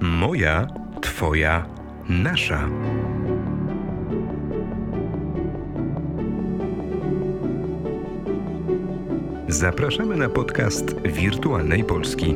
Moja, Twoja, nasza. Zapraszamy na podcast Wirtualnej Polski.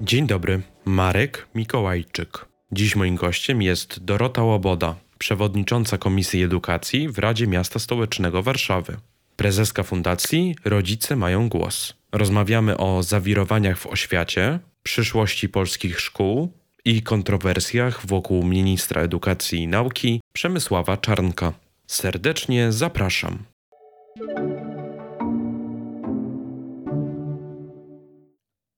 Dzień dobry, Marek Mikołajczyk. Dziś moim gościem jest Dorota Łoboda, przewodnicząca Komisji Edukacji w Radzie Miasta Stołecznego Warszawy. Prezeska Fundacji Rodzice mają głos. Rozmawiamy o zawirowaniach w oświacie, przyszłości polskich szkół i kontrowersjach wokół ministra edukacji i nauki Przemysława Czarnka. Serdecznie zapraszam.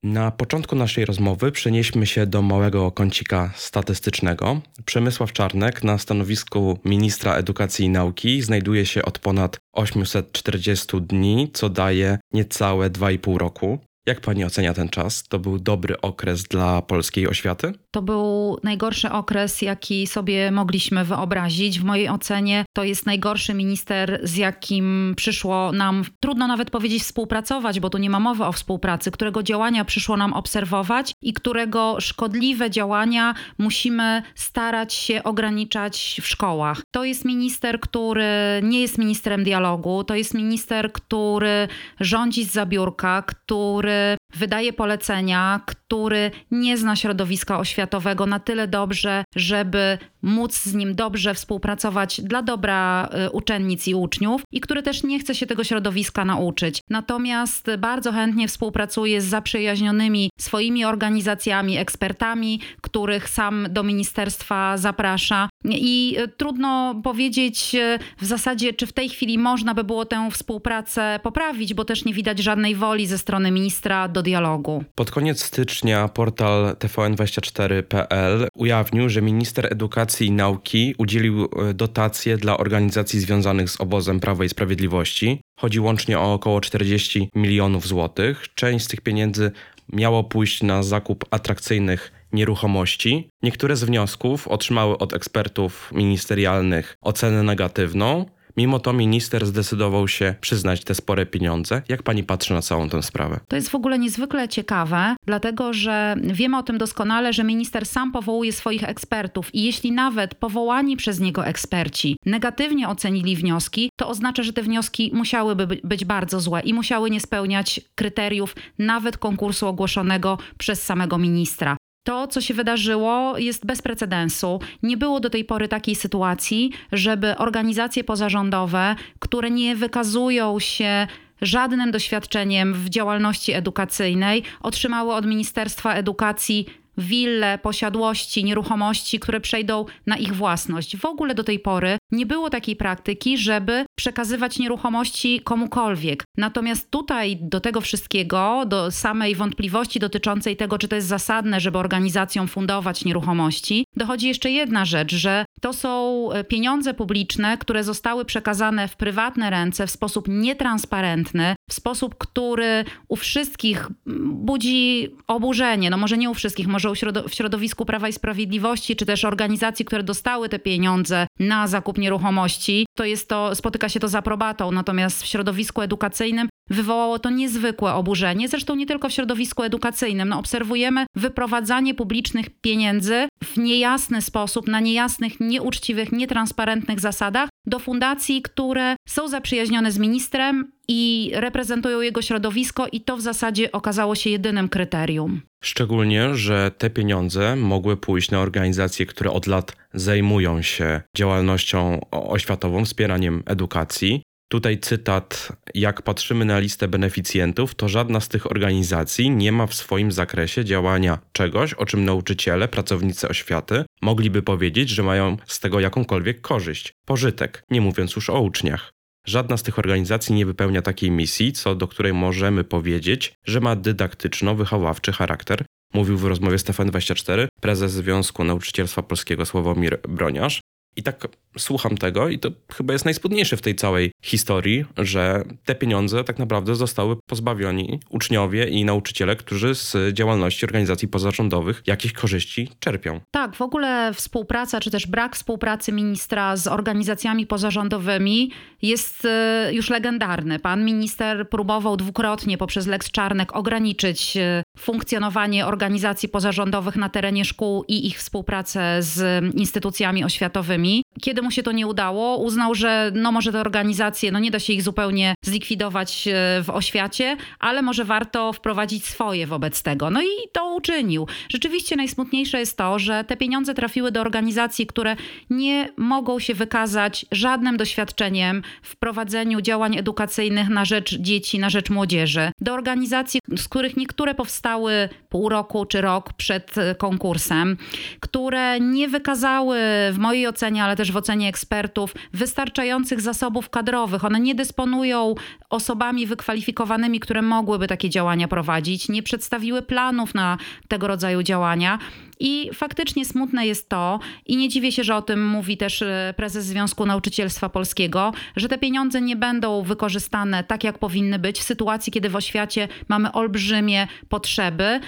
Na początku naszej rozmowy przenieśmy się do małego kącika statystycznego. Przemysław Czarnek na stanowisku ministra edukacji i nauki znajduje się od ponad 840 dni, co daje niecałe 2,5 roku. Jak pani ocenia ten czas? To był dobry okres dla polskiej oświaty? To był najgorszy okres, jaki sobie mogliśmy wyobrazić. W mojej ocenie to jest najgorszy minister, z jakim przyszło nam, trudno nawet powiedzieć współpracować, bo tu nie ma mowy o współpracy, którego działania przyszło nam obserwować i którego szkodliwe działania musimy starać się ograniczać w szkołach. To jest minister, który nie jest ministrem dialogu, to jest minister, który rządzi z zabiórka, który wydaje polecenia, który nie zna środowiska oświatowego na tyle dobrze, żeby móc z nim dobrze współpracować dla dobra y, uczennic i uczniów i który też nie chce się tego środowiska nauczyć. Natomiast bardzo chętnie współpracuje z zaprzyjaźnionymi swoimi organizacjami, ekspertami, których sam do ministerstwa zaprasza. I y, trudno powiedzieć y, w zasadzie, czy w tej chwili można by było tę współpracę poprawić, bo też nie widać żadnej woli ze strony ministra do dialogu. Pod koniec stycznia portal tvn24.pl ujawnił, że minister edukacji i nauki udzielił e, dotacje dla organizacji związanych z obozem Prawa i Sprawiedliwości. Chodzi łącznie o około 40 milionów złotych. Część z tych pieniędzy miało pójść na zakup atrakcyjnych nieruchomości. Niektóre z wniosków otrzymały od ekspertów ministerialnych ocenę negatywną. Mimo to minister zdecydował się przyznać te spore pieniądze. Jak pani patrzy na całą tę sprawę? To jest w ogóle niezwykle ciekawe, dlatego że wiemy o tym doskonale, że minister sam powołuje swoich ekspertów i jeśli nawet powołani przez niego eksperci negatywnie ocenili wnioski, to oznacza, że te wnioski musiałyby być bardzo złe i musiały nie spełniać kryteriów nawet konkursu ogłoszonego przez samego ministra. To, co się wydarzyło, jest bez precedensu. Nie było do tej pory takiej sytuacji, żeby organizacje pozarządowe, które nie wykazują się żadnym doświadczeniem w działalności edukacyjnej, otrzymały od Ministerstwa Edukacji wille, posiadłości, nieruchomości, które przejdą na ich własność. W ogóle do tej pory nie było takiej praktyki, żeby przekazywać nieruchomości komukolwiek. Natomiast tutaj do tego wszystkiego, do samej wątpliwości dotyczącej tego, czy to jest zasadne, żeby organizacjom fundować nieruchomości, dochodzi jeszcze jedna rzecz, że to są e, pieniądze publiczne, które zostały przekazane w prywatne ręce w sposób nietransparentny, w sposób, który u wszystkich budzi oburzenie. No może nie u wszystkich, może w środowisku Prawa i Sprawiedliwości, czy też organizacji, które dostały te pieniądze na zakup nieruchomości, to jest to, spotyka się to z aprobatą. Natomiast w środowisku edukacyjnym wywołało to niezwykłe oburzenie. Zresztą nie tylko w środowisku edukacyjnym. No, obserwujemy wyprowadzanie publicznych pieniędzy w niejasny sposób, na niejasnych, nieuczciwych, nietransparentnych zasadach do fundacji, które są zaprzyjaźnione z ministrem i reprezentują jego środowisko, i to w zasadzie okazało się jedynym kryterium. Szczególnie, że te pieniądze mogły pójść na organizacje, które od lat zajmują się działalnością oświatową, wspieraniem edukacji. Tutaj cytat: Jak patrzymy na listę beneficjentów, to żadna z tych organizacji nie ma w swoim zakresie działania czegoś, o czym nauczyciele, pracownicy oświaty mogliby powiedzieć, że mają z tego jakąkolwiek korzyść, pożytek, nie mówiąc już o uczniach. Żadna z tych organizacji nie wypełnia takiej misji, co do której możemy powiedzieć, że ma dydaktyczno-wychowawczy charakter, mówił w rozmowie Stefan 24 prezes Związku Nauczycielstwa Polskiego Sławomir Broniarz. I tak słucham tego i to chyba jest najspódniejsze w tej całej historii, że te pieniądze tak naprawdę zostały pozbawioni uczniowie i nauczyciele, którzy z działalności organizacji pozarządowych jakieś korzyści czerpią. Tak, w ogóle współpraca, czy też brak współpracy ministra z organizacjami pozarządowymi jest e, już legendarny. Pan minister próbował dwukrotnie poprzez Lex Czarnek ograniczyć e, funkcjonowanie organizacji pozarządowych na terenie szkół i ich współpracę z instytucjami oświatowymi. me Kiedy mu się to nie udało, uznał, że no może te organizacje, no nie da się ich zupełnie zlikwidować e, w oświacie, ale może warto wprowadzić swoje wobec tego. No i to uczynił. Rzeczywiście najsmutniejsze jest to, że te pieniądze trafiły do organizacji, które nie mogą się wykazać żadnym doświadczeniem w prowadzeniu działań edukacyjnych na rzecz dzieci, na rzecz młodzieży. Do organizacji, z których niektóre powstały pół roku czy rok przed e, konkursem, które nie wykazały w mojej ocenie, ale też w ocenie ekspertów, wystarczających zasobów kadrowych. One nie dysponują osobami wykwalifikowanymi, które mogłyby takie działania prowadzić, nie przedstawiły planów na tego rodzaju działania. I faktycznie smutne jest to, i nie dziwię się, że o tym mówi też e, prezes Związku Nauczycielstwa Polskiego, że te pieniądze nie będą wykorzystane tak, jak powinny być w sytuacji, kiedy w oświacie mamy olbrzymie potrzeby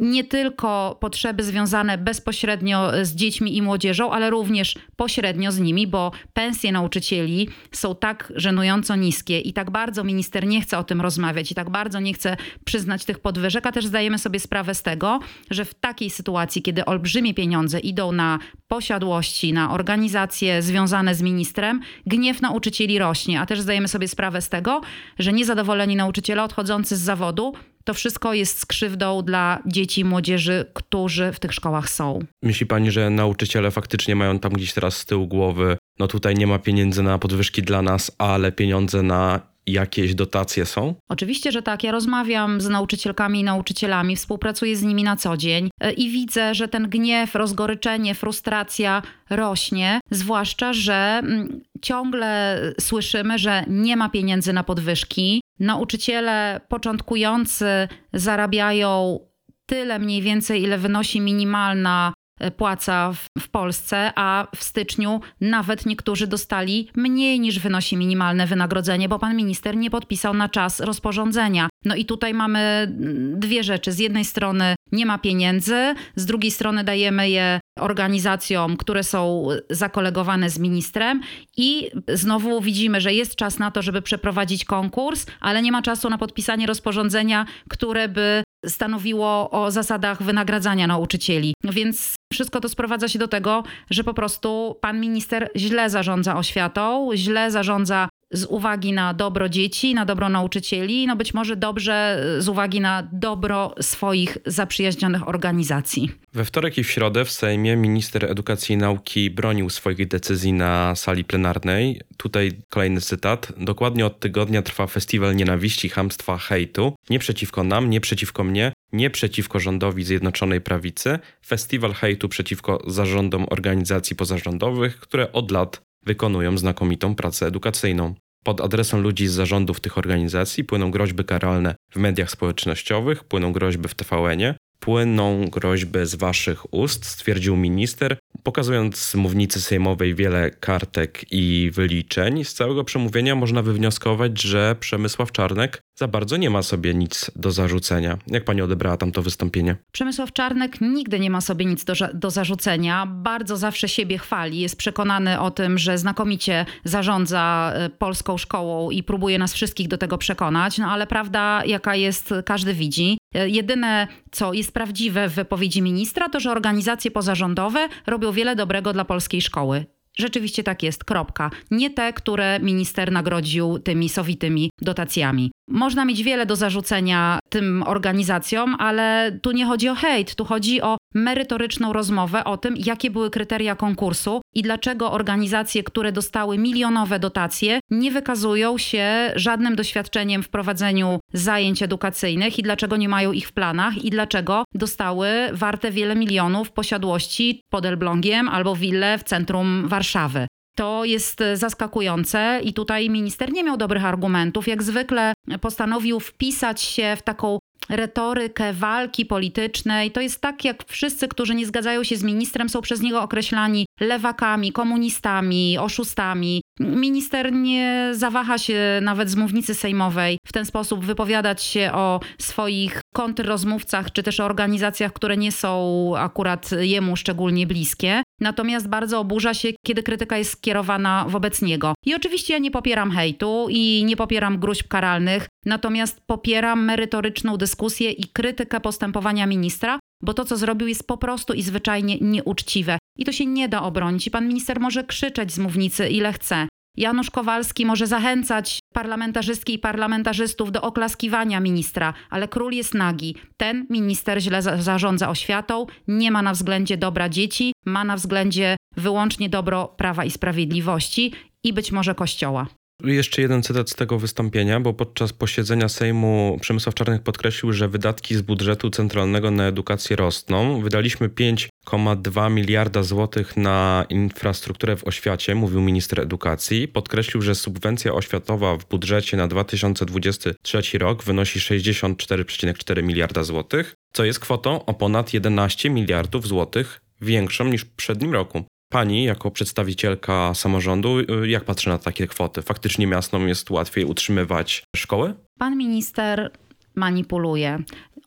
nie tylko potrzeby związane bezpośrednio z dziećmi i młodzieżą, ale również pośrednio z nimi, bo pensje nauczycieli są tak żenująco niskie i tak bardzo minister nie chce o tym rozmawiać i tak bardzo nie chce przyznać tych podwyżek, a też zdajemy sobie sprawę z tego, że w takiej sytuacji, kiedy olbrzymie pieniądze idą na posiadłości, na organizacje związane z ministrem, gniew nauczycieli rośnie, a też zdajemy sobie sprawę z tego, że niezadowoleni nauczyciele odchodzący z zawodu to wszystko jest skrzywdą dla dzieci i młodzieży, którzy w tych szkołach są. Myśli pani, że nauczyciele faktycznie mają tam gdzieś teraz z tyłu głowy, no tutaj nie ma pieniędzy na podwyżki dla nas, ale pieniądze na jakieś dotacje są? Oczywiście, że tak. Ja rozmawiam z nauczycielkami i nauczycielami, współpracuję z nimi na co dzień e, i widzę, że ten gniew, rozgoryczenie, frustracja rośnie, zwłaszcza, że mm, ciągle słyszymy, że nie ma pieniędzy na podwyżki. Nauczyciele początkujący zarabiają tyle mniej więcej, ile wynosi minimalna płaca w, w, Polsce, a w styczniu nawet niektórzy dostali mniej niż wynosi minimalne wynagrodzenie, bo pan minister nie podpisał na czas rozporządzenia. No i tutaj mamy mm, dwie rzeczy. Z jednej strony nie ma pieniędzy, z drugiej strony dajemy je organizacjom, które są zakolegowane z ministrem i znowu widzimy, że jest czas na to, żeby przeprowadzić konkurs, ale nie ma czasu na podpisanie rozporządzenia, które by stanowiło o zasadach wynagradzania nauczycieli. Więc wszystko to sprowadza się do tego, że po prostu pan minister źle zarządza oświatą, źle zarządza z uwagi na dobro dzieci, na dobro nauczycieli, no być może dobrze z uwagi na dobro swoich zaprzyjaźnionych organizacji. We wtorek i w środę w Sejmie minister edukacji i nauki bronił swoich decyzji na sali plenarnej. Tutaj kolejny cytat. Dokładnie od tygodnia trwa festiwal nienawiści, hamstwa, hejtu. Nie przeciwko nam, nie przeciwko mnie, nie przeciwko rządowi Zjednoczonej Prawicy. Festiwal hejtu przeciwko zarządom organizacji pozarządowych, które od lat wykonują znakomitą pracę edukacyjną. Pod adresem ludzi z zarządów tych organizacji płyną groźby karalne w mediach społecznościowych, płyną groźby w TVN-ie, płyną groźby z waszych ust, stwierdził minister, pokazując z mównicy sejmowej wiele kartek i wyliczeń. Z całego przemówienia można wywnioskować, że Przemysław Czarnek za bardzo nie ma sobie nic do zarzucenia. Jak pani odebrała tam to wystąpienie? Przemysław Czarnek nigdy nie ma sobie nic do, do zarzucenia. Bardzo zawsze siebie chwali. Jest przekonany o tym, że znakomicie zarządza e, polską szkołą i próbuje nas wszystkich do tego przekonać. No ale prawda, jaka jest, każdy widzi. E, jedyne, co jest prawdziwe w wypowiedzi ministra, to że organizacje pozarządowe robią wiele dobrego dla polskiej szkoły. Rzeczywiście tak jest, kropka. Nie te, które minister nagrodził tymi sowitymi dotacjami. Można mieć wiele do zarzucenia tym organizacjom, ale tu nie chodzi o hejt, tu chodzi o merytoryczną rozmowę o tym, jakie były kryteria konkursu i dlaczego organizacje, które dostały milionowe dotacje, nie wykazują się żadnym doświadczeniem w prowadzeniu zajęć edukacyjnych i dlaczego nie mają ich w planach i dlaczego dostały warte wiele milionów posiadłości pod Elblągiem albo willę w centrum Warszawy. To jest zaskakujące i tutaj minister nie miał dobrych argumentów. Jak zwykle postanowił wpisać się w taką retorykę walki politycznej. To jest tak, jak wszyscy, którzy nie zgadzają się z ministrem, są przez niego określani lewakami, komunistami, oszustami. Minister nie zawaha się nawet z mównicy sejmowej w ten sposób wypowiadać się o swoich kontrrozmówcach, czy też o organizacjach, które nie są akurat jemu szczególnie bliskie. Natomiast bardzo oburza się, kiedy krytyka jest skierowana wobec niego. I oczywiście ja nie popieram hejtu i nie popieram gruźb karalnych, natomiast popieram merytoryczną dyskusję i krytykę postępowania ministra, bo to, co zrobił, jest po prostu i zwyczajnie nieuczciwe. I to się nie da obronić. I pan minister może krzyczeć z mównicy ile chce. Janusz Kowalski może zachęcać parlamentarzystki i parlamentarzystów do oklaskiwania ministra, ale król jest nagi. Ten minister źle za zarządza oświatą, nie ma na względzie dobra dzieci, ma na względzie wyłącznie dobro prawa i sprawiedliwości i być może kościoła. Jeszcze jeden cytat z tego wystąpienia, bo podczas posiedzenia Sejmu Przemysław Czarnych podkreślił, że wydatki z budżetu centralnego na edukację rosną. Wydaliśmy 5,2 miliarda złotych na infrastrukturę w oświacie, mówił minister edukacji. Podkreślił, że subwencja oświatowa w budżecie na 2023 rok wynosi 64,4 miliarda złotych, co jest kwotą o ponad 11 miliardów złotych większą niż w poprzednim roku. Pani, jako przedstawicielka samorządu, jak patrzy na takie kwoty? Faktycznie miastom jest łatwiej utrzymywać szkoły? Pan minister manipuluje.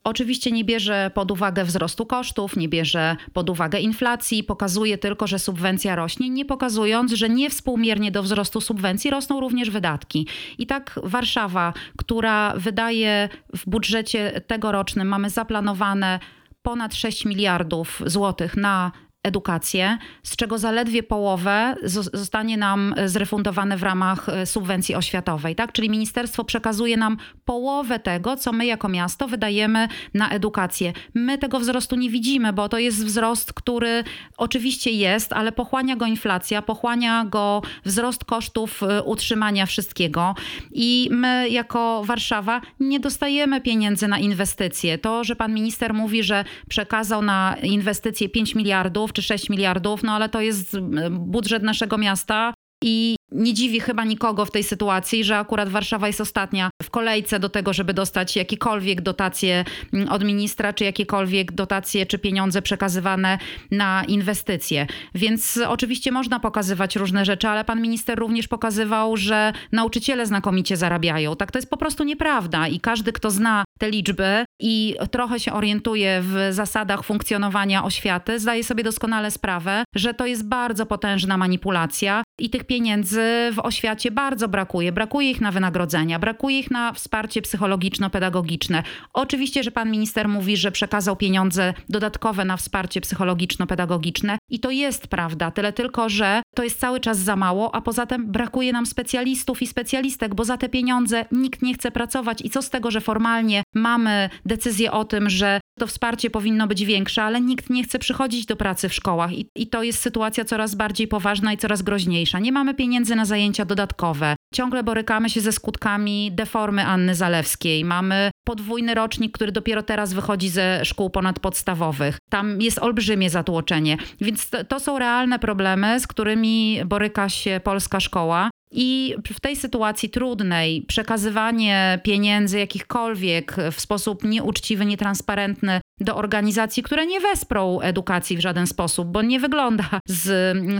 Oczywiście nie bierze pod uwagę wzrostu kosztów, nie bierze pod uwagę inflacji, pokazuje tylko, że subwencja rośnie, nie pokazując, że niewspółmiernie do wzrostu subwencji rosną również wydatki. I tak Warszawa, która wydaje w budżecie tegorocznym, mamy zaplanowane ponad 6 miliardów złotych na edukację, z czego zaledwie połowę zostanie nam zrefundowane w ramach e, subwencji oświatowej, tak? Czyli ministerstwo przekazuje nam połowę tego, co my jako miasto wydajemy na edukację. My tego wzrostu nie widzimy, bo to jest wzrost, który oczywiście jest, ale pochłania go inflacja, pochłania go wzrost kosztów e, utrzymania wszystkiego i my jako Warszawa nie dostajemy pieniędzy na inwestycje. To, że pan minister mówi, że przekazał na inwestycje 5 miliardów, czy 6 miliardów, no ale to jest budżet naszego miasta i nie dziwi chyba nikogo w tej sytuacji, że akurat Warszawa jest ostatnia w kolejce do tego, żeby dostać jakiekolwiek dotacje mm, od ministra, czy jakiekolwiek dotacje, czy pieniądze przekazywane na inwestycje. Więc oczywiście można pokazywać różne rzeczy, ale pan minister również pokazywał, że nauczyciele znakomicie zarabiają. Tak to jest po prostu nieprawda i każdy, kto zna te liczby i trochę się orientuje w zasadach funkcjonowania oświaty, zdaje sobie doskonale sprawę, że to jest bardzo potężna manipulacja i tych pieniędzy w oświacie bardzo brakuje. Brakuje ich na wynagrodzenia, brakuje ich na wsparcie psychologiczno-pedagogiczne. Oczywiście, że pan minister mówi, że przekazał pieniądze dodatkowe na wsparcie psychologiczno-pedagogiczne i to jest prawda, tyle tylko, że to jest cały czas za mało, a poza tym brakuje nam specjalistów i specjalistek, bo za te pieniądze nikt nie chce pracować i co z tego, że formalnie mamy decyzję o tym, że to wsparcie powinno być większe, ale nikt nie chce przychodzić do pracy w szkołach i, i to jest sytuacja coraz bardziej poważna i coraz groźniejsza. Nie mamy pieniędzy na zajęcia dodatkowe. Ciągle borykamy się ze skutkami deformy Anny Zalewskiej. Mamy podwójny rocznik, który dopiero teraz wychodzi ze szkół ponadpodstawowych. Tam jest olbrzymie zatłoczenie. Więc to, to są realne problemy, z którymi boryka się polska szkoła. I w tej sytuacji trudnej przekazywanie pieniędzy jakichkolwiek w sposób nieuczciwy, nietransparentny do organizacji, które nie wesprą edukacji w żaden sposób, bo nie wygląda z,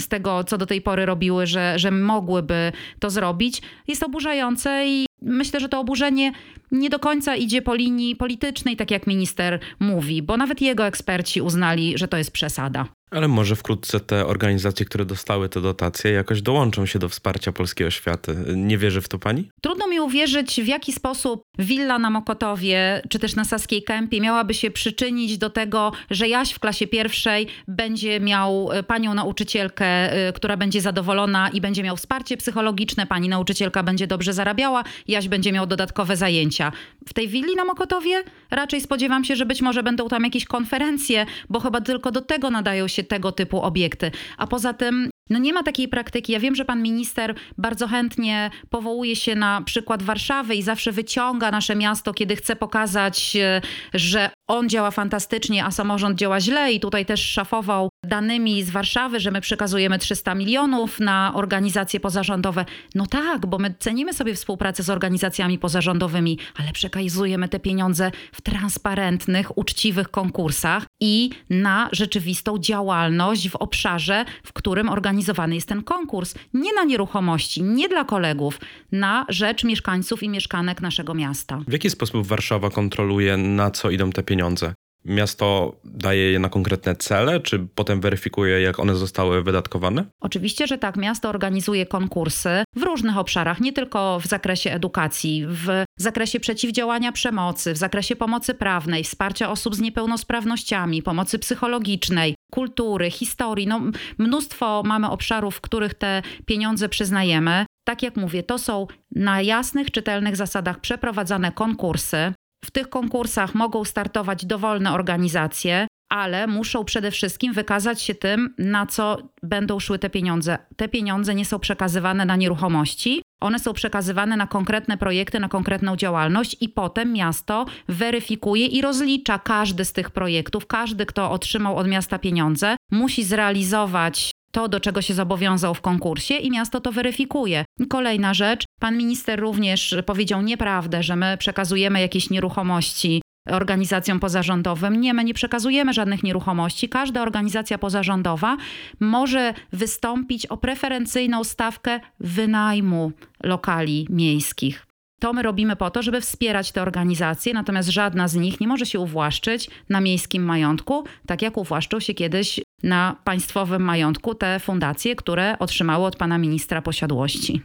z tego, co do tej pory robiły, że, że mogłyby to zrobić, jest oburzające i myślę, że to oburzenie nie do końca idzie po linii politycznej, tak jak minister mówi, bo nawet jego eksperci uznali, że to jest przesada. Ale może wkrótce te organizacje, które dostały te dotacje, jakoś dołączą się do wsparcia polskiej oświaty. Nie wierzy w to pani? Trudno mi uwierzyć, w jaki sposób willa na Mokotowie, czy też na Saskiej Kępie miałaby się przyczynić do tego, że Jaś w klasie pierwszej będzie miał e, panią nauczycielkę, e, która będzie zadowolona i będzie miał wsparcie psychologiczne, pani nauczycielka będzie dobrze zarabiała, Jaś będzie miał dodatkowe zajęcia. W tej willi na Mokotowie raczej spodziewam się, że być może będą tam jakieś konferencje, bo chyba tylko do tego nadają się tego typu obiekty. A poza tym no nie ma takiej praktyki. Ja wiem, że pan minister bardzo chętnie powołuje się na przykład Warszawy i zawsze wyciąga nasze miasto, kiedy chce pokazać, e, że on działa fantastycznie, a samorząd działa źle i tutaj też szafował danymi z Warszawy, że my przekazujemy 300 milionów na organizacje pozarządowe. No tak, bo my cenimy sobie współpracę z organizacjami pozarządowymi, ale przekazujemy te pieniądze w transparentnych, uczciwych konkursach i na rzeczywistą działalność w obszarze, w którym organizowany jest ten konkurs. Nie na nieruchomości, nie dla kolegów, na rzecz mieszkańców i mieszkanek naszego miasta. W jaki sposób Warszawa kontroluje, na co idą te pieniądze? Miasto daje je na konkretne cele, czy potem weryfikuje, jak one zostały wydatkowane? Oczywiście, że tak. Miasto organizuje konkursy w różnych obszarach, nie tylko w zakresie edukacji, w zakresie przeciwdziałania przemocy, w zakresie pomocy prawnej, wsparcia osób z niepełnosprawnościami, pomocy psychologicznej, kultury, historii. No, mnóstwo mamy obszarów, w których te pieniądze przyznajemy. Tak jak mówię, to są na jasnych, czytelnych zasadach przeprowadzane konkursy. W tych konkursach mogą startować dowolne organizacje, ale muszą przede wszystkim wykazać się tym, na co będą szły te pieniądze. Te pieniądze nie są przekazywane na nieruchomości, one są przekazywane na konkretne projekty, na konkretną działalność i potem miasto weryfikuje i rozlicza każdy z tych projektów. Każdy, kto otrzymał od miasta pieniądze, musi zrealizować to, do czego się zobowiązał w konkursie i miasto to weryfikuje. Kolejna rzecz, pan minister również powiedział nieprawdę, że my przekazujemy jakieś nieruchomości organizacjom pozarządowym. Nie, my nie przekazujemy żadnych nieruchomości. Każda organizacja pozarządowa może wystąpić o preferencyjną stawkę wynajmu lokali miejskich. To my robimy po to, żeby wspierać te organizacje, natomiast żadna z nich nie może się uwłaszczyć na miejskim majątku, tak jak uwłaszczył się kiedyś na państwowym majątku te fundacje, które otrzymały od pana ministra posiadłości.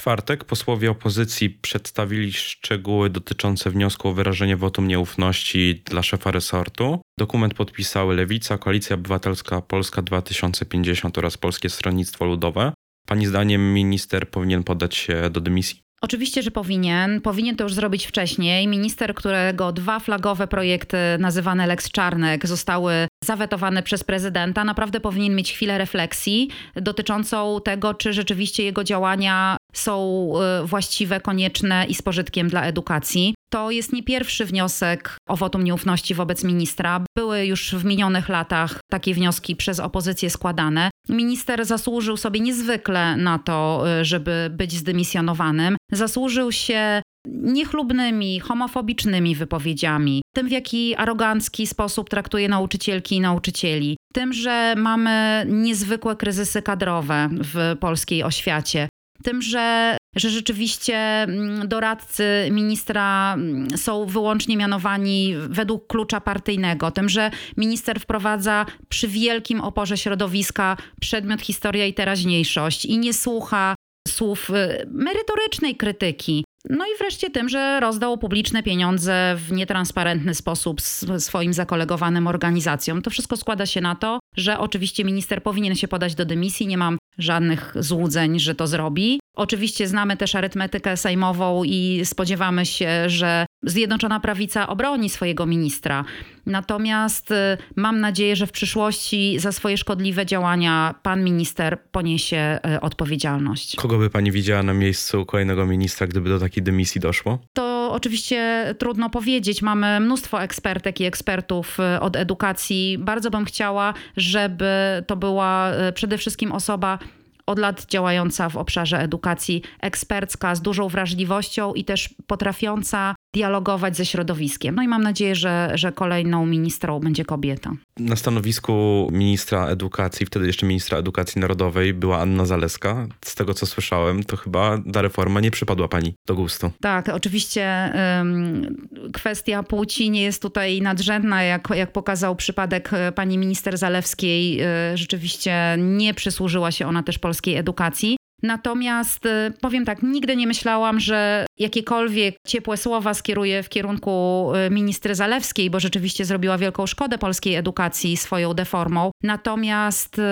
Czwartek posłowie opozycji przedstawili szczegóły dotyczące wniosku o wyrażenie wotum nieufności dla szefa resortu. Dokument podpisały Lewica, Koalicja Obywatelska Polska 2050 oraz Polskie Stronnictwo Ludowe. Pani zdaniem minister powinien podać się do dymisji? Oczywiście, że powinien. Powinien to już zrobić wcześniej. Minister, którego dwa flagowe projekty nazywane Lex Czarnek zostały zawetowane przez prezydenta, naprawdę powinien mieć chwilę refleksji dotyczącą tego, czy rzeczywiście jego działania są y, właściwe, konieczne i z pożytkiem dla edukacji. To jest nie pierwszy wniosek o wotum nieufności wobec ministra. Były już w minionych latach takie wnioski przez opozycję składane. Minister zasłużył sobie niezwykle na to, y, żeby być zdymisjonowanym. Zasłużył się niechlubnymi, homofobicznymi wypowiedziami, tym w jaki arogancki sposób traktuje nauczycielki i nauczycieli, tym, że mamy niezwykłe kryzysy kadrowe w polskiej oświacie, tym, że, że rzeczywiście mm, doradcy ministra mm, są wyłącznie mianowani według klucza partyjnego, tym, że minister wprowadza przy wielkim oporze środowiska przedmiot historia i teraźniejszość i nie słucha słów y, merytorycznej krytyki. No i wreszcie tym, że rozdał publiczne pieniądze w nietransparentny sposób swoim zakolegowanym organizacjom. To wszystko składa się na to, że oczywiście minister powinien się podać do dymisji. Nie mam żadnych złudzeń, że to zrobi. Oczywiście znamy też arytmetykę sejmową i spodziewamy się, że Zjednoczona Prawica obroni swojego ministra. Natomiast y, mam nadzieję, że w przyszłości za swoje szkodliwe działania pan minister poniesie y, odpowiedzialność. Kogo by pani widziała na miejscu kolejnego ministra, gdyby do takiej dymisji doszło? To oczywiście trudno powiedzieć. Mamy mnóstwo ekspertek i ekspertów y, od edukacji. Bardzo bym chciała, żeby to była przede wszystkim osoba od lat działająca w obszarze edukacji, ekspercka, z dużą wrażliwością i też potrafiąca dialogować ze środowiskiem. No i mam nadzieję, że, że kolejną ministrą będzie kobieta. Na stanowisku ministra edukacji, wtedy jeszcze ministra edukacji narodowej, była Anna Zaleska. Z tego co słyszałem, to chyba ta reforma nie przypadła pani do gustu. Tak, oczywiście ym, kwestia płci nie jest tutaj nadrzędna, jak, jak pokazał przypadek e, pani minister Zalewskiej. Yy, rzeczywiście nie przysłużyła się ona też polskiej edukacji. Natomiast y, powiem tak, nigdy nie myślałam, że jakiekolwiek ciepłe słowa skieruję w kierunku y, ministry Zalewskiej, bo rzeczywiście zrobiła wielką szkodę polskiej edukacji swoją deformą. Natomiast y,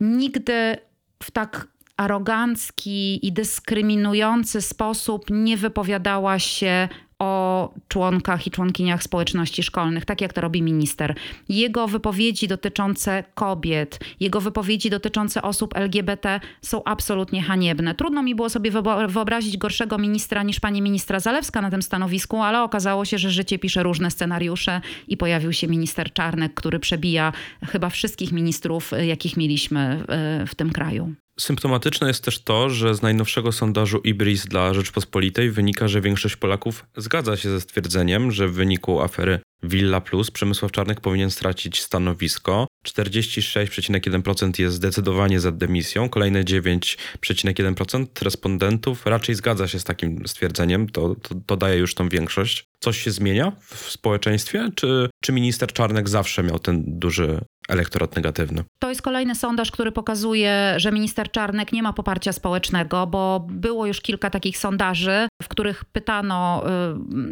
nigdy w tak arogancki i dyskryminujący sposób nie wypowiadała się o członkach i członkiniach społeczności szkolnych, tak jak to robi minister. Jego wypowiedzi dotyczące kobiet, jego wypowiedzi dotyczące osób LGBT są absolutnie haniebne. Trudno mi było sobie wyobrazić gorszego ministra niż pani ministra Zalewska na tym stanowisku, ale okazało się, że życie pisze różne scenariusze i pojawił się minister Czarnek, który przebija chyba wszystkich ministrów, jakich mieliśmy e, w tym kraju. Symptomatyczne jest też to, że z najnowszego sondażu IBRIS dla Rzeczpospolitej wynika, że większość Polaków zgadza się ze stwierdzeniem, że w wyniku afery Villa Plus Przemysław Czarnek powinien stracić stanowisko. 46,1% jest zdecydowanie za demisją, kolejne 9,1% respondentów raczej zgadza się z takim stwierdzeniem, to, to, to daje już tą większość. Coś się zmienia w społeczeństwie, czy, czy minister Czarnek zawsze miał ten duży elektorat negatywny. To jest kolejny sondaż, który pokazuje, że minister Czarnek nie ma poparcia społecznego, bo było już kilka takich sondaży, w których pytano y,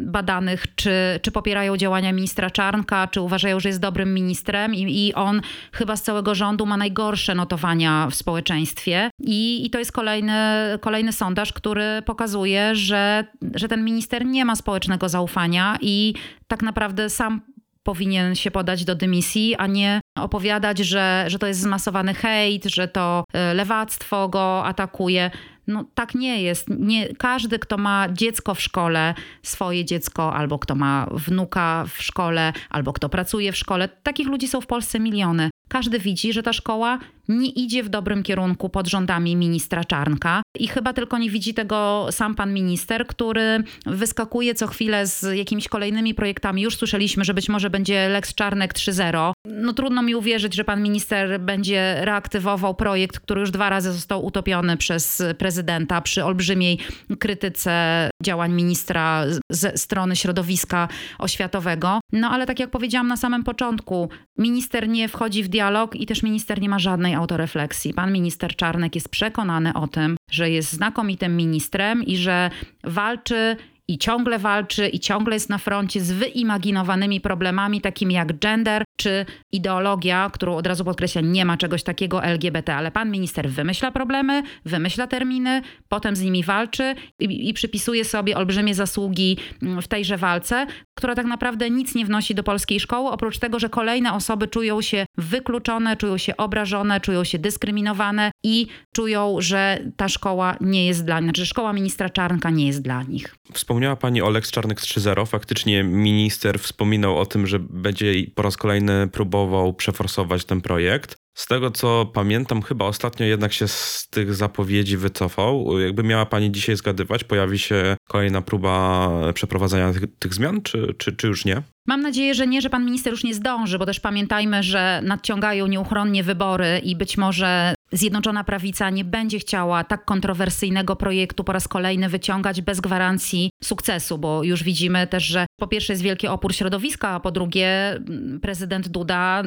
badanych, czy, czy popierają działania ministra Czarnka, czy uważają, że jest dobrym ministrem i, i on chyba z całego rządu ma najgorsze notowania w społeczeństwie. I, i to jest kolejny, kolejny sondaż, który pokazuje, że, że ten minister nie ma społecznego zaufania i tak naprawdę sam powinien się podać do dymisji, a nie opowiadać, że, że to jest zmasowany hejt, że to e, lewactwo go atakuje. No tak nie jest. Nie, każdy, kto ma dziecko w szkole, swoje dziecko, albo kto ma wnuka w szkole, albo kto pracuje w szkole, takich ludzi są w Polsce miliony. Każdy widzi, że ta szkoła nie idzie w dobrym kierunku pod rządami ministra Czarnka. I chyba tylko nie widzi tego sam pan minister, który wyskakuje co chwilę z jakimiś kolejnymi projektami. Już słyszeliśmy, że być może będzie Lex Czarnek 3.0. No trudno mi uwierzyć, że pan minister będzie reaktywował projekt, który już dwa razy został utopiony przez prezydenta przy olbrzymiej krytyce działań ministra ze strony środowiska oświatowego. No ale tak jak powiedziałam na samym początku, minister nie wchodzi w dialog i też minister nie ma żadnej autorefleksji. Pan minister Czarnek jest przekonany o tym, że jest znakomitym ministrem i że walczy i ciągle walczy i ciągle jest na froncie z wyimaginowanymi problemami takimi jak gender czy ideologia, którą od razu podkreśla, nie ma czegoś takiego LGBT, ale pan minister wymyśla problemy, wymyśla terminy, potem z nimi walczy i, i przypisuje sobie olbrzymie zasługi mm, w tejże walce, która tak naprawdę nic nie wnosi do polskiej szkoły, oprócz tego, że kolejne osoby czują się wykluczone, czują się obrażone, czują się dyskryminowane i czują, że ta szkoła nie jest dla nich, znaczy szkoła ministra Czarnka nie jest dla nich. Wspomniała pani o Lex Czarnek 3.0. Faktycznie minister wspominał o tym, że będzie po raz kolejny próbował przeforsować ten projekt. Z tego co pamiętam, chyba ostatnio jednak się z tych zapowiedzi wycofał. Jakby miała pani dzisiaj zgadywać, pojawi się kolejna próba przeprowadzenia tych, tych zmian, czy, czy, czy już nie? Mam nadzieję, że nie, że pan minister już nie zdąży, bo też pamiętajmy, że nadciągają nieuchronnie wybory i być może Zjednoczona Prawica nie będzie chciała tak kontrowersyjnego projektu po raz kolejny wyciągać bez gwarancji sukcesu, bo już widzimy też, że po pierwsze jest wielki opór środowiska, a po drugie mm, prezydent Duda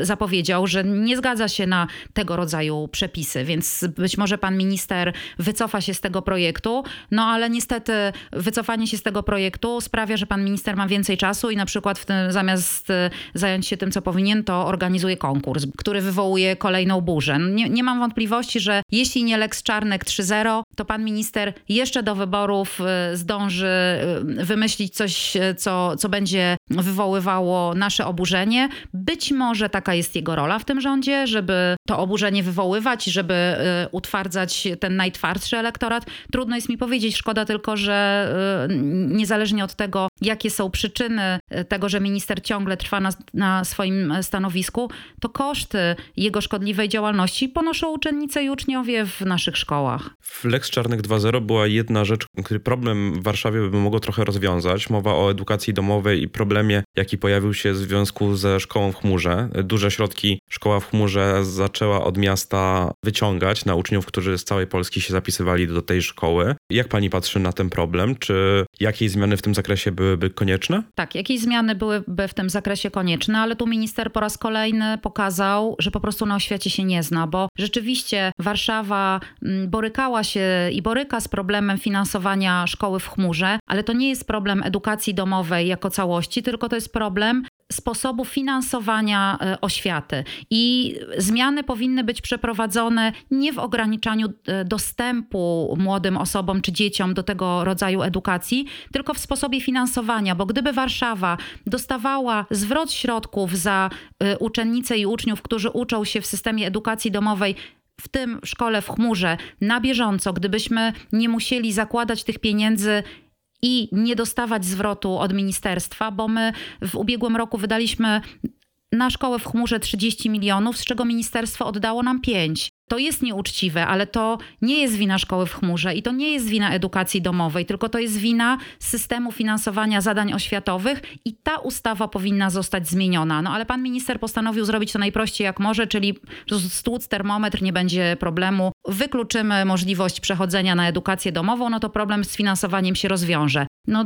y, zapowiedział, że nie zgadza się na tego rodzaju przepisy, więc być może pan minister wycofa się z tego projektu, no ale niestety wycofanie się z tego projektu sprawia, że pan minister ma więcej czasu i na przykład w tym, zamiast y, zająć się tym, co powinien, to organizuje konkurs, który wywołuje kolejną burzę. Nie, nie mam wątpliwości, że jeśli nie Lex Czarnek 3.0, to pan minister jeszcze do wyborów y, zdąży wymyślić coś co, co będzie wywoływało nasze oburzenie. Być może taka jest jego rola w tym rządzie, żeby to oburzenie wywoływać, żeby y, utwardzać ten najtwardszy elektorat. Trudno jest mi powiedzieć, szkoda tylko, że y, niezależnie od tego, jakie są przyczyny y, tego, że minister ciągle trwa na, na swoim stanowisku, to koszty jego szkodliwej działalności ponoszą uczennice i uczniowie w naszych szkołach. W Lex Czarnych 2.0 była jedna rzecz, który problem w Warszawie by mogło trochę rozwiązać. Mowa o edukacji domowej i problemie, jaki pojawił się w związku ze szkołą w chmurze. Duże środki szkoła w chmurze zaczęła od miasta wyciągać na uczniów, którzy z całej Polski się zapisywali do tej szkoły. Jak pani patrzy na ten problem? Czy jakieś zmiany w tym zakresie byłyby konieczne? Tak, jakieś zmiany byłyby w tym zakresie konieczne, ale tu minister po raz kolejny pokazał, że po prostu na oświacie się nie zna, bo rzeczywiście Warszawa mm, borykała się i boryka z problemem finansowania szkoły w chmurze, ale to nie jest problem edukacji domowej jako całości, tylko to jest problem sposobu finansowania e, oświaty. I zmiany powinny być przeprowadzone nie w ograniczaniu e, dostępu młodym osobom czy dzieciom do tego rodzaju edukacji, tylko w sposobie finansowania, bo gdyby Warszawa dostawała zwrot środków za e, uczennice i uczniów, którzy uczą się w systemie edukacji domowej, w tym szkole w chmurze na bieżąco, gdybyśmy nie musieli zakładać tych pieniędzy i nie dostawać zwrotu od ministerstwa, bo my w ubiegłym roku wydaliśmy na szkołę w chmurze 30 milionów, z czego ministerstwo oddało nam 5. To jest nieuczciwe, ale to nie jest wina szkoły w chmurze i to nie jest wina edukacji domowej, tylko to jest wina systemu finansowania zadań oświatowych i ta ustawa powinna zostać zmieniona. No ale pan minister postanowił zrobić to najprościej jak może, czyli stłuc termometr, nie będzie problemu. Wykluczymy możliwość przechodzenia na edukację domową, no to problem z finansowaniem się rozwiąże. No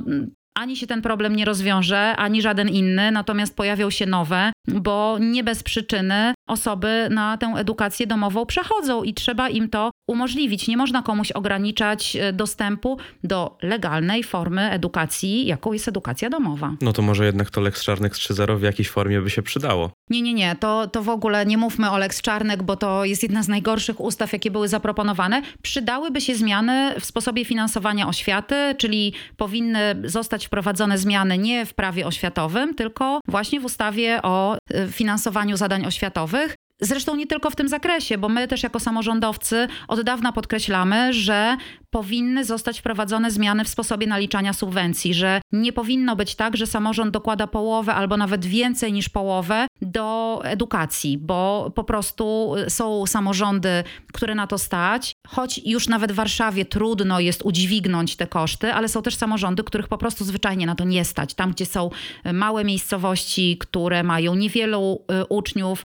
ani się ten problem nie rozwiąże, ani żaden inny, natomiast pojawią się nowe, bo nie bez przyczyny osoby na tę edukację domową przechodzą i trzeba im to umożliwić. Nie można komuś ograniczać e, dostępu do legalnej formy edukacji, jaką jest edukacja domowa. No to może jednak to Lex Czarnek 3.0 w jakiejś formie by się przydało. Nie, nie, nie, to, to w ogóle nie mówmy o Lex Czarnek, bo to jest jedna z najgorszych ustaw, jakie były zaproponowane. Przydałyby się zmiany w sposobie finansowania oświaty, czyli powinny zostać wprowadzone zmiany nie w prawie oświatowym, tylko właśnie w ustawie o y, finansowaniu zadań oświatowych. Zresztą nie tylko w tym zakresie, bo my też jako samorządowcy od dawna podkreślamy, że powinny zostać wprowadzone zmiany w sposobie naliczania subwencji, że nie powinno być tak, że samorząd dokłada połowę albo nawet więcej niż połowę do edukacji, bo po prostu są samorządy, które na to stać, choć już nawet w Warszawie trudno jest udźwignąć te koszty, ale są też samorządy, których po prostu zwyczajnie na to nie stać. Tam, gdzie są małe miejscowości, które mają niewielu y, uczniów,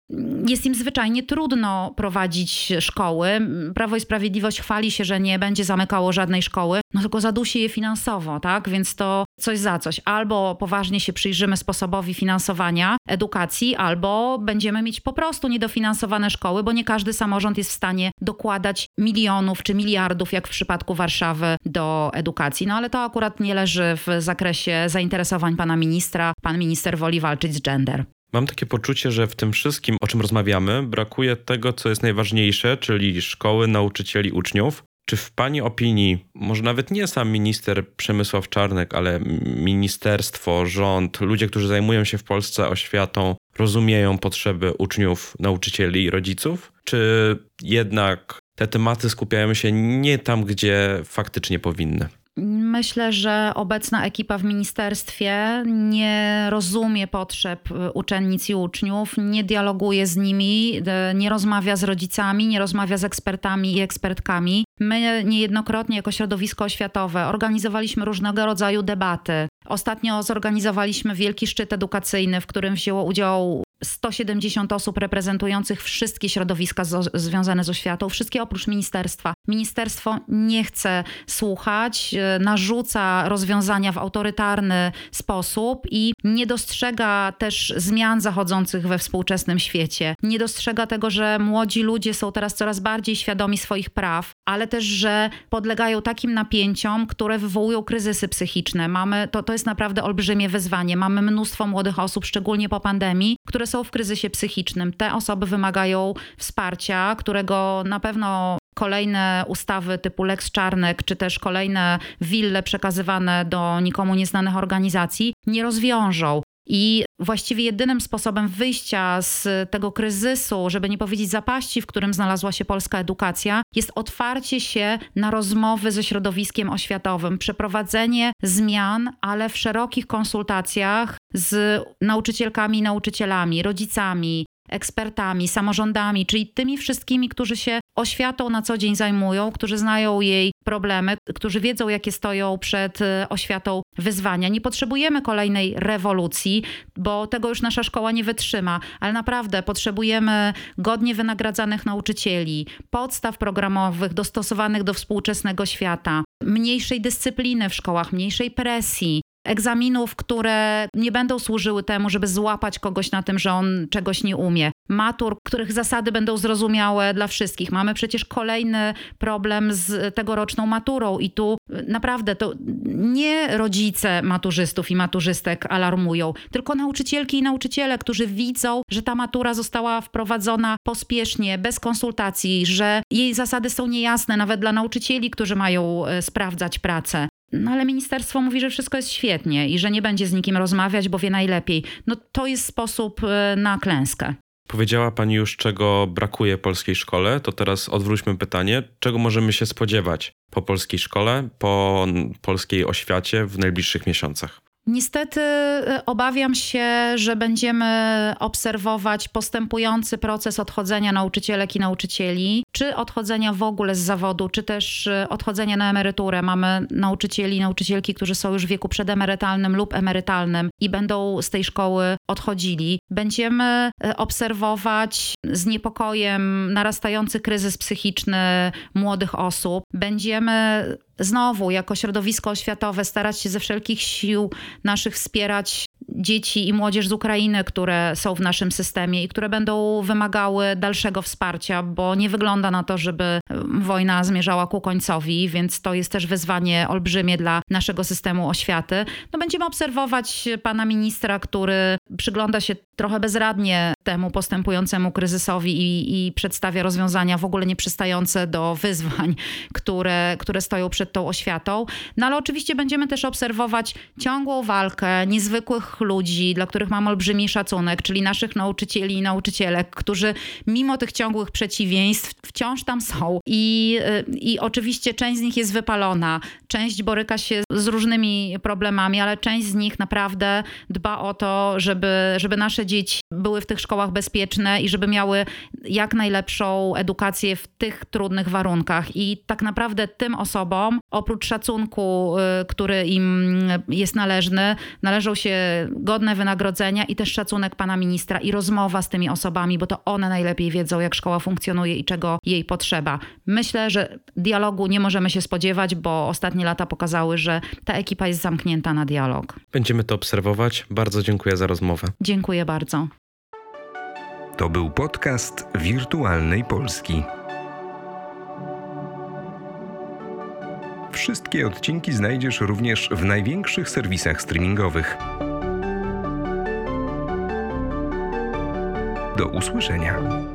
jest im zwyczajnie trudno prowadzić szkoły. Prawo i Sprawiedliwość chwali się, że nie będzie zamykało żadnej szkoły, no tylko zadusi je finansowo, tak? Więc to coś za coś. Albo poważnie się przyjrzymy sposobowi finansowania edukacji, albo będziemy mieć po prostu niedofinansowane szkoły, bo nie każdy samorząd jest w stanie dokładać milionów czy miliardów, jak w przypadku Warszawy, do edukacji. No ale to akurat nie leży w zakresie zainteresowań pana ministra. Pan minister woli walczyć z gender. Mam takie poczucie, że w tym wszystkim, o czym rozmawiamy, brakuje tego, co jest najważniejsze, czyli szkoły, nauczycieli, uczniów. Czy w Pani opinii, może nawet nie sam minister Przemysław Czarnek, ale ministerstwo, rząd, ludzie, którzy zajmują się w Polsce oświatą, rozumieją potrzeby uczniów, nauczycieli i rodziców? Czy jednak te tematy skupiają się nie tam, gdzie faktycznie powinny? Myślę, że obecna ekipa w ministerstwie nie rozumie potrzeb y, uczennic i uczniów, nie dialoguje z nimi, y, nie rozmawia z rodzicami, nie rozmawia z ekspertami i ekspertkami. My niejednokrotnie jako środowisko oświatowe organizowaliśmy różnego rodzaju debaty. Ostatnio zorganizowaliśmy wielki szczyt edukacyjny, w którym wzięło udział 170 osób reprezentujących wszystkie środowiska z, związane z oświatą, wszystkie oprócz ministerstwa. Ministerstwo nie chce słuchać, e, narzuca rozwiązania w autorytarny sposób i nie dostrzega też zmian zachodzących we współczesnym świecie. Nie dostrzega tego, że młodzi ludzie są teraz coraz bardziej świadomi swoich praw, ale też, że podlegają takim napięciom, które wywołują kryzysy psychiczne. Mamy, to, to jest naprawdę olbrzymie wyzwanie. Mamy mnóstwo młodych osób, szczególnie po pandemii, które są w kryzysie psychicznym. Te osoby wymagają wsparcia, którego na pewno kolejne ustawy typu Lex Czarnek, czy też kolejne wille przekazywane do nikomu nieznanych organizacji nie rozwiążą. I właściwie jedynym sposobem wyjścia z tego kryzysu, żeby nie powiedzieć zapaści, w którym znalazła się polska edukacja, jest otwarcie się na rozmowy ze środowiskiem oświatowym, przeprowadzenie zmian, ale w szerokich konsultacjach z nauczycielkami i nauczycielami, rodzicami, ekspertami, samorządami, czyli tymi wszystkimi, którzy się oświatą na co dzień zajmują, którzy znają jej problemy, którzy wiedzą, jakie stoją przed e, oświatą wyzwania. Nie potrzebujemy kolejnej rewolucji, bo tego już nasza szkoła nie wytrzyma, ale naprawdę potrzebujemy godnie wynagradzanych nauczycieli, podstaw programowych dostosowanych do współczesnego świata, mniejszej dyscypliny w szkołach, mniejszej presji, egzaminów, które nie będą służyły temu, żeby złapać kogoś na tym, że on czegoś nie umie. Matur, których zasady będą zrozumiałe dla wszystkich. Mamy przecież kolejny problem z tegoroczną maturą i tu naprawdę to nie rodzice maturzystów i maturzystek alarmują, tylko nauczycielki i nauczyciele, którzy widzą, że ta matura została wprowadzona pospiesznie, bez konsultacji, że jej zasady są niejasne nawet dla nauczycieli, którzy mają e, sprawdzać pracę. No ale ministerstwo mówi, że wszystko jest świetnie i że nie będzie z nikim rozmawiać, bo wie najlepiej. No to jest sposób e, na klęskę. Powiedziała Pani już, czego brakuje polskiej szkole, to teraz odwróćmy pytanie, czego możemy się spodziewać po polskiej szkole, po polskiej oświacie w najbliższych miesiącach? Niestety e, obawiam się, że będziemy obserwować postępujący proces odchodzenia nauczycielek i nauczycieli, czy odchodzenia w ogóle z zawodu, czy też e, odchodzenia na emeryturę. Mamy nauczycieli i nauczycielki, którzy są już w wieku przedemerytalnym lub emerytalnym i będą z tej szkoły odchodzili. Będziemy e, obserwować z niepokojem narastający kryzys psychiczny młodych osób. Będziemy znowu jako środowisko oświatowe starać się ze wszelkich sił naszych wspierać dzieci i młodzież z Ukrainy, które są w naszym systemie i które będą wymagały dalszego wsparcia, bo nie wygląda na to, żeby wojna zmierzała ku końcowi, więc to jest też wyzwanie olbrzymie dla naszego systemu oświaty. No będziemy obserwować pana ministra, który przygląda się trochę bezradnie temu postępującemu kryzysowi i, i przedstawia rozwiązania w ogóle nieprzystające do wyzwań, które, które stoją przed tą oświatą. No ale oczywiście będziemy też obserwować ciągłą walkę niezwykłych ludzi, dla których mam olbrzymi szacunek, czyli naszych nauczycieli i nauczycielek, którzy mimo tych ciągłych przeciwieństw wciąż tam są. I, I oczywiście część z nich jest wypalona, część boryka się z różnymi problemami, ale część z nich naprawdę dba o to, żeby, żeby nasze dzieci były w tych szkołach bezpieczne i żeby miały jak najlepszą edukację w tych trudnych warunkach. I tak naprawdę tym osobom, oprócz szacunku, y, który im jest należny, należą się godne wynagrodzenia i też szacunek pana ministra i rozmowa z tymi osobami, bo to one najlepiej wiedzą, jak szkoła funkcjonuje i czego jej potrzeba. Myślę, że dialogu nie możemy się spodziewać, bo ostatnie lata pokazały, że ta ekipa jest zamknięta na dialog. Będziemy to obserwować. Bardzo dziękuję za rozmowę. Dziękuję bardzo. To był podcast Wirtualnej Polski. Wszystkie odcinki znajdziesz również w największych serwisach streamingowych. Do usłyszenia.